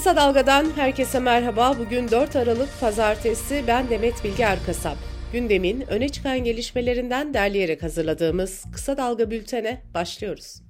Kısa Dalga'dan herkese merhaba. Bugün 4 Aralık Pazartesi. Ben Demet Bilge Erkasap. Gündemin öne çıkan gelişmelerinden derleyerek hazırladığımız Kısa Dalga bültene başlıyoruz.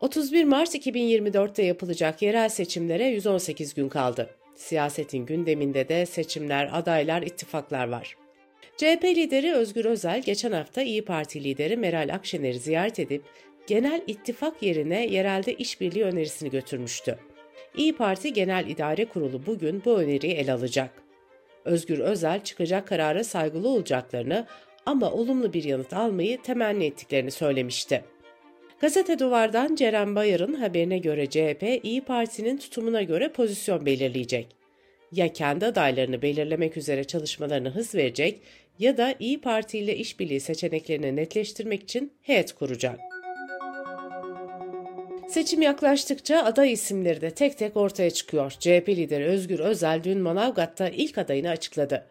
31 Mart 2024'te yapılacak yerel seçimlere 118 gün kaldı. Siyasetin gündeminde de seçimler, adaylar, ittifaklar var. CHP lideri Özgür Özel geçen hafta İyi Parti lideri Meral Akşener'i ziyaret edip genel ittifak yerine yerelde işbirliği önerisini götürmüştü. İyi Parti Genel İdare Kurulu bugün bu öneriyi ele alacak. Özgür Özel çıkacak karara saygılı olacaklarını ama olumlu bir yanıt almayı temenni ettiklerini söylemişti. Gazete Duvar'dan Ceren Bayar'ın haberine göre CHP, İyi Parti'nin tutumuna göre pozisyon belirleyecek. Ya kendi adaylarını belirlemek üzere çalışmalarını hız verecek ya da İyi Parti ile işbirliği seçeneklerini netleştirmek için heyet kuracak. Seçim yaklaştıkça aday isimleri de tek tek ortaya çıkıyor. CHP lideri Özgür Özel dün Manavgat'ta ilk adayını açıkladı.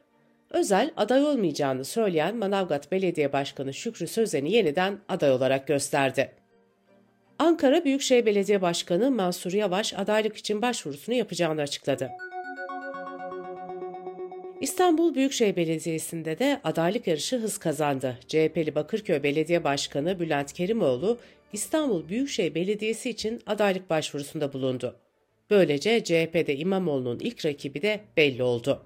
Özel aday olmayacağını söyleyen Manavgat Belediye Başkanı Şükrü Sözen'i yeniden aday olarak gösterdi. Ankara Büyükşehir Belediye Başkanı Mansur Yavaş adaylık için başvurusunu yapacağını açıkladı. İstanbul Büyükşehir Belediyesi'nde de adaylık yarışı hız kazandı. CHP'li Bakırköy Belediye Başkanı Bülent Kerimoğlu İstanbul Büyükşehir Belediyesi için adaylık başvurusunda bulundu. Böylece CHP'de İmamoğlu'nun ilk rakibi de belli oldu.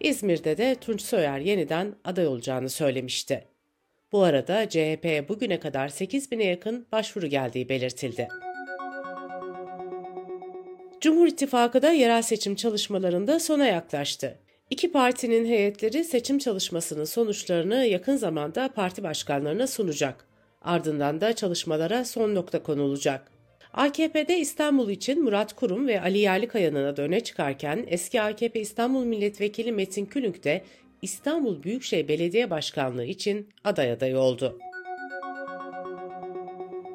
İzmir'de de Tunç Soyer yeniden aday olacağını söylemişti. Bu arada CHP'ye bugüne kadar 8 bine yakın başvuru geldiği belirtildi. Cumhur İttifakı da yerel seçim çalışmalarında sona yaklaştı. İki partinin heyetleri seçim çalışmasının sonuçlarını yakın zamanda parti başkanlarına sunacak. Ardından da çalışmalara son nokta konulacak. AKP'de İstanbul için Murat Kurum ve Ali Yerlikaya'nın adı öne çıkarken eski AKP İstanbul Milletvekili Metin Külünk de İstanbul Büyükşehir Belediye Başkanlığı için aday adayı oldu.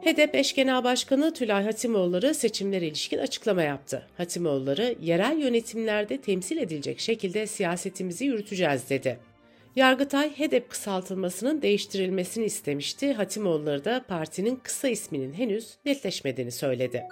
HDP eş genel başkanı Tülay Hatimoğulları seçimlere ilişkin açıklama yaptı. Hatimoğulları yerel yönetimlerde temsil edilecek şekilde siyasetimizi yürüteceğiz dedi. Yargıtay HEDEP kısaltılmasının değiştirilmesini istemişti. Hatimoğulları da partinin kısa isminin henüz netleşmediğini söyledi.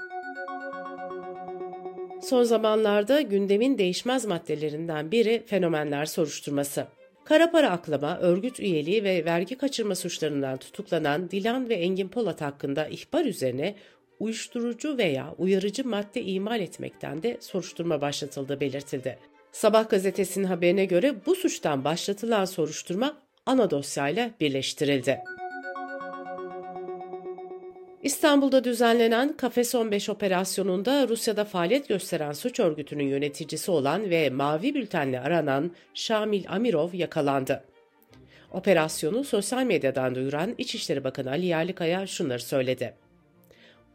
Son zamanlarda gündemin değişmez maddelerinden biri fenomenler soruşturması. Kara para aklama, örgüt üyeliği ve vergi kaçırma suçlarından tutuklanan Dilan ve Engin Polat hakkında ihbar üzerine uyuşturucu veya uyarıcı madde imal etmekten de soruşturma başlatıldığı belirtildi. Sabah gazetesinin haberine göre bu suçtan başlatılan soruşturma ana dosyayla birleştirildi. İstanbul'da düzenlenen Kafes 15 operasyonunda Rusya'da faaliyet gösteren suç örgütünün yöneticisi olan ve mavi bültenle aranan Şamil Amirov yakalandı. Operasyonu sosyal medyadan duyuran İçişleri Bakanı Ali Yerlikaya şunları söyledi.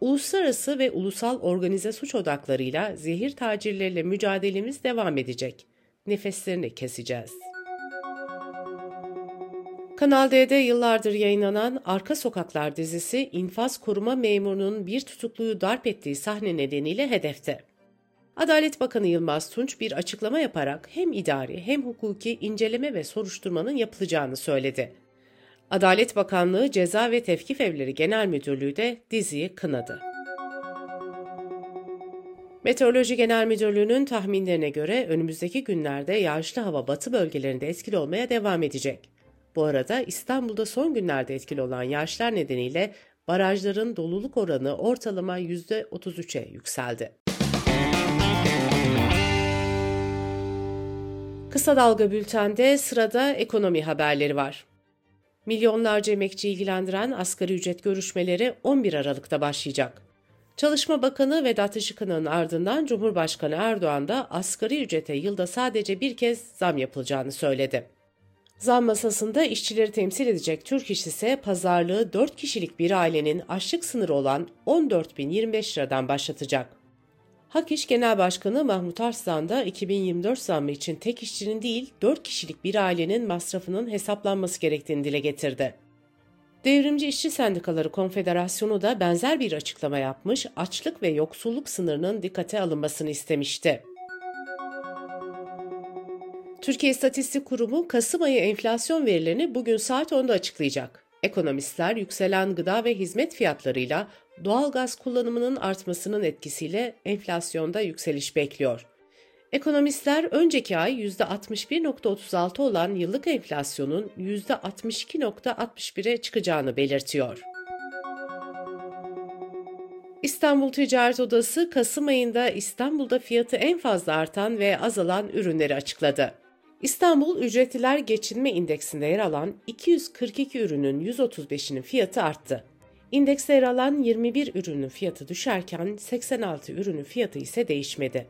Uluslararası ve ulusal organize suç odaklarıyla zehir tacirleriyle mücadelemiz devam edecek. Nefeslerini keseceğiz. Kanal D'de yıllardır yayınlanan Arka Sokaklar dizisi infaz koruma memurunun bir tutukluyu darp ettiği sahne nedeniyle hedefte. Adalet Bakanı Yılmaz Tunç bir açıklama yaparak hem idari hem hukuki inceleme ve soruşturmanın yapılacağını söyledi. Adalet Bakanlığı Ceza ve Tevkif Evleri Genel Müdürlüğü de diziyi kınadı. Meteoroloji Genel Müdürlüğü'nün tahminlerine göre önümüzdeki günlerde yağışlı hava batı bölgelerinde etkili olmaya devam edecek. Bu arada İstanbul'da son günlerde etkili olan yağışlar nedeniyle barajların doluluk oranı ortalama %33'e yükseldi. Kısa Dalga Bülten'de sırada ekonomi haberleri var. Milyonlarca emekçi ilgilendiren asgari ücret görüşmeleri 11 Aralık'ta başlayacak. Çalışma Bakanı Vedat Işık'ın ardından Cumhurbaşkanı Erdoğan da asgari ücrete yılda sadece bir kez zam yapılacağını söyledi. Zam masasında işçileri temsil edecek Türk İş ise pazarlığı 4 kişilik bir ailenin açlık sınırı olan 14.025 liradan başlatacak. Hak İş Genel Başkanı Mahmut Arslan da 2024 zammı için tek işçinin değil 4 kişilik bir ailenin masrafının hesaplanması gerektiğini dile getirdi. Devrimci İşçi Sendikaları Konfederasyonu da benzer bir açıklama yapmış, açlık ve yoksulluk sınırının dikkate alınmasını istemişti. Türkiye İstatistik Kurumu Kasım ayı enflasyon verilerini bugün saat 10'da açıklayacak. Ekonomistler yükselen gıda ve hizmet fiyatlarıyla Doğal gaz kullanımının artmasının etkisiyle enflasyonda yükseliş bekliyor. Ekonomistler önceki ay %61.36 olan yıllık enflasyonun %62.61'e çıkacağını belirtiyor. İstanbul Ticaret Odası Kasım ayında İstanbul'da fiyatı en fazla artan ve azalan ürünleri açıkladı. İstanbul Ücretliler Geçinme İndeksinde yer alan 242 ürünün 135'inin fiyatı arttı. İndekste yer alan 21 ürünün fiyatı düşerken 86 ürünün fiyatı ise değişmedi.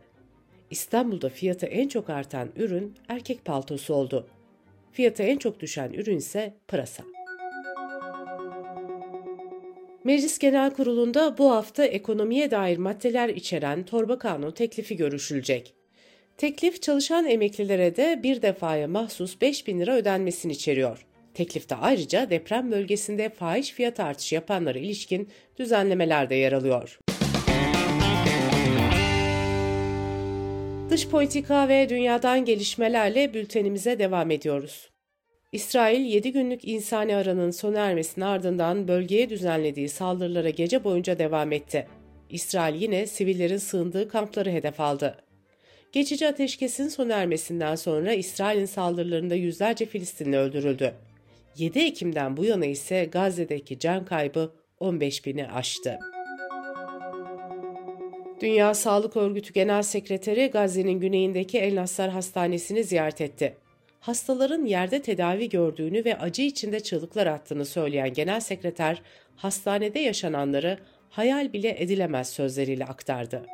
İstanbul'da fiyatı en çok artan ürün erkek paltosu oldu. Fiyatı en çok düşen ürün ise pırasa. Meclis Genel Kurulu'nda bu hafta ekonomiye dair maddeler içeren torba kanun teklifi görüşülecek. Teklif çalışan emeklilere de bir defaya mahsus 5 bin lira ödenmesini içeriyor. Teklifte ayrıca deprem bölgesinde fahiş fiyat artışı yapanlara ilişkin düzenlemeler de yer alıyor. Dış politika ve dünyadan gelişmelerle bültenimize devam ediyoruz. İsrail 7 günlük insani aranın sona ermesinin ardından bölgeye düzenlediği saldırılara gece boyunca devam etti. İsrail yine sivillerin sığındığı kampları hedef aldı. Geçici ateşkesin sona ermesinden sonra İsrail'in saldırılarında yüzlerce Filistinli öldürüldü. 7 Ekim'den bu yana ise Gazze'deki can kaybı 15 bini aştı. Dünya Sağlık Örgütü Genel Sekreteri Gazze'nin güneyindeki El Nassar Hastanesi'ni ziyaret etti. Hastaların yerde tedavi gördüğünü ve acı içinde çığlıklar attığını söyleyen Genel Sekreter, hastanede yaşananları hayal bile edilemez sözleriyle aktardı.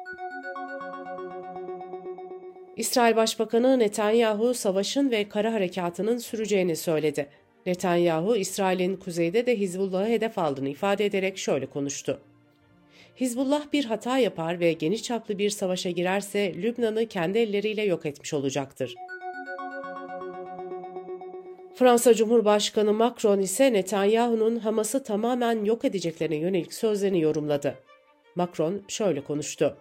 İsrail Başbakanı Netanyahu savaşın ve kara harekatının süreceğini söyledi. Netanyahu, İsrail'in kuzeyde de Hizbullah'ı hedef aldığını ifade ederek şöyle konuştu. Hizbullah bir hata yapar ve geniş çaplı bir savaşa girerse Lübnan'ı kendi elleriyle yok etmiş olacaktır. Fransa Cumhurbaşkanı Macron ise Netanyahu'nun Hamas'ı tamamen yok edeceklerine yönelik sözlerini yorumladı. Macron şöyle konuştu.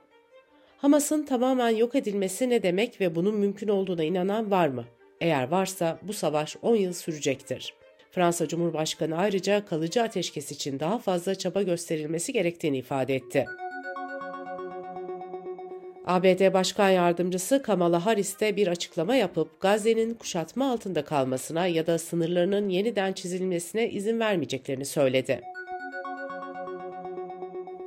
Hamas'ın tamamen yok edilmesi ne demek ve bunun mümkün olduğuna inanan var mı? Eğer varsa bu savaş 10 yıl sürecektir. Fransa Cumhurbaşkanı ayrıca kalıcı ateşkes için daha fazla çaba gösterilmesi gerektiğini ifade etti. ABD Başkan Yardımcısı Kamala Harris de bir açıklama yapıp Gazze'nin kuşatma altında kalmasına ya da sınırlarının yeniden çizilmesine izin vermeyeceklerini söyledi.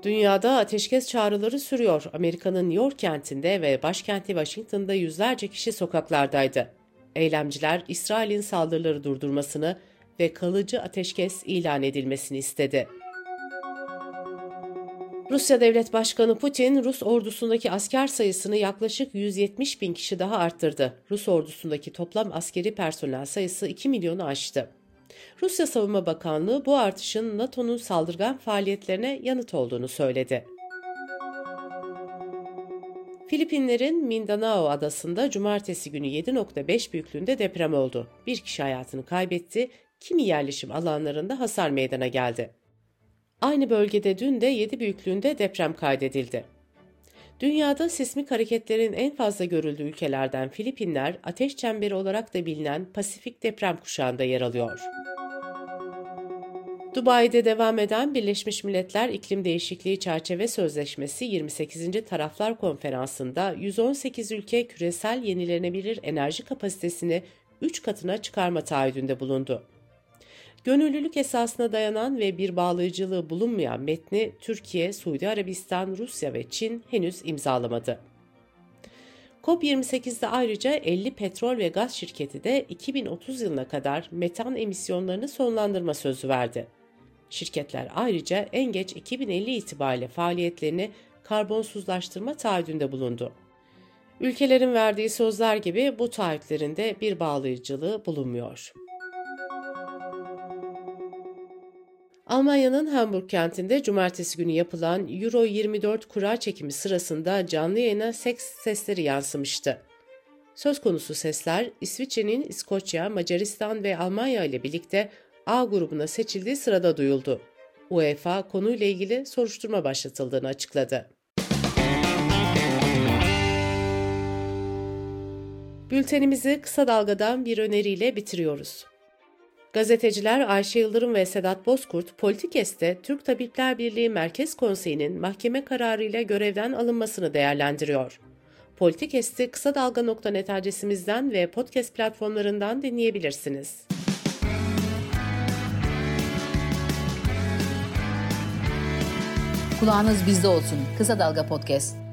Dünyada ateşkes çağrıları sürüyor. Amerika'nın New York kentinde ve başkenti Washington'da yüzlerce kişi sokaklardaydı. Eylemciler İsrail'in saldırıları durdurmasını ve kalıcı ateşkes ilan edilmesini istedi. Rusya Devlet Başkanı Putin, Rus ordusundaki asker sayısını yaklaşık 170 bin kişi daha arttırdı. Rus ordusundaki toplam askeri personel sayısı 2 milyonu aştı. Rusya Savunma Bakanlığı bu artışın NATO'nun saldırgan faaliyetlerine yanıt olduğunu söyledi. Filipinlerin Mindanao adasında cumartesi günü 7.5 büyüklüğünde deprem oldu. Bir kişi hayatını kaybetti, kimi yerleşim alanlarında hasar meydana geldi. Aynı bölgede dün de 7 büyüklüğünde deprem kaydedildi. Dünyada sismik hareketlerin en fazla görüldüğü ülkelerden Filipinler, ateş çemberi olarak da bilinen Pasifik deprem kuşağında yer alıyor. Dubai'de devam eden Birleşmiş Milletler İklim Değişikliği Çerçeve Sözleşmesi 28. Taraflar Konferansı'nda 118 ülke küresel yenilenebilir enerji kapasitesini 3 katına çıkarma taahhüdünde bulundu. Gönüllülük esasına dayanan ve bir bağlayıcılığı bulunmayan metni Türkiye, Suudi Arabistan, Rusya ve Çin henüz imzalamadı. COP28'de ayrıca 50 petrol ve gaz şirketi de 2030 yılına kadar metan emisyonlarını sonlandırma sözü verdi. Şirketler ayrıca en geç 2050 itibariyle faaliyetlerini karbonsuzlaştırma taahhüdünde bulundu. Ülkelerin verdiği sözler gibi bu taahhütlerinde bir bağlayıcılığı bulunmuyor. Almanya'nın Hamburg kentinde cumartesi günü yapılan Euro 24 kura çekimi sırasında canlı yayına seks sesleri yansımıştı. Söz konusu sesler İsviçre'nin İskoçya, Macaristan ve Almanya ile birlikte A grubuna seçildiği sırada duyuldu. UEFA konuyla ilgili soruşturma başlatıldığını açıkladı. Bültenimizi kısa dalgadan bir öneriyle bitiriyoruz. Gazeteciler Ayşe Yıldırım ve Sedat Bozkurt, Politikes'te Türk Tabipler Birliği Merkez Konseyi'nin mahkeme kararıyla görevden alınmasını değerlendiriyor. Politikes'i kısa dalga.net adresimizden ve podcast platformlarından dinleyebilirsiniz. Kulağınız bizde olsun. Kısa Dalga Podcast.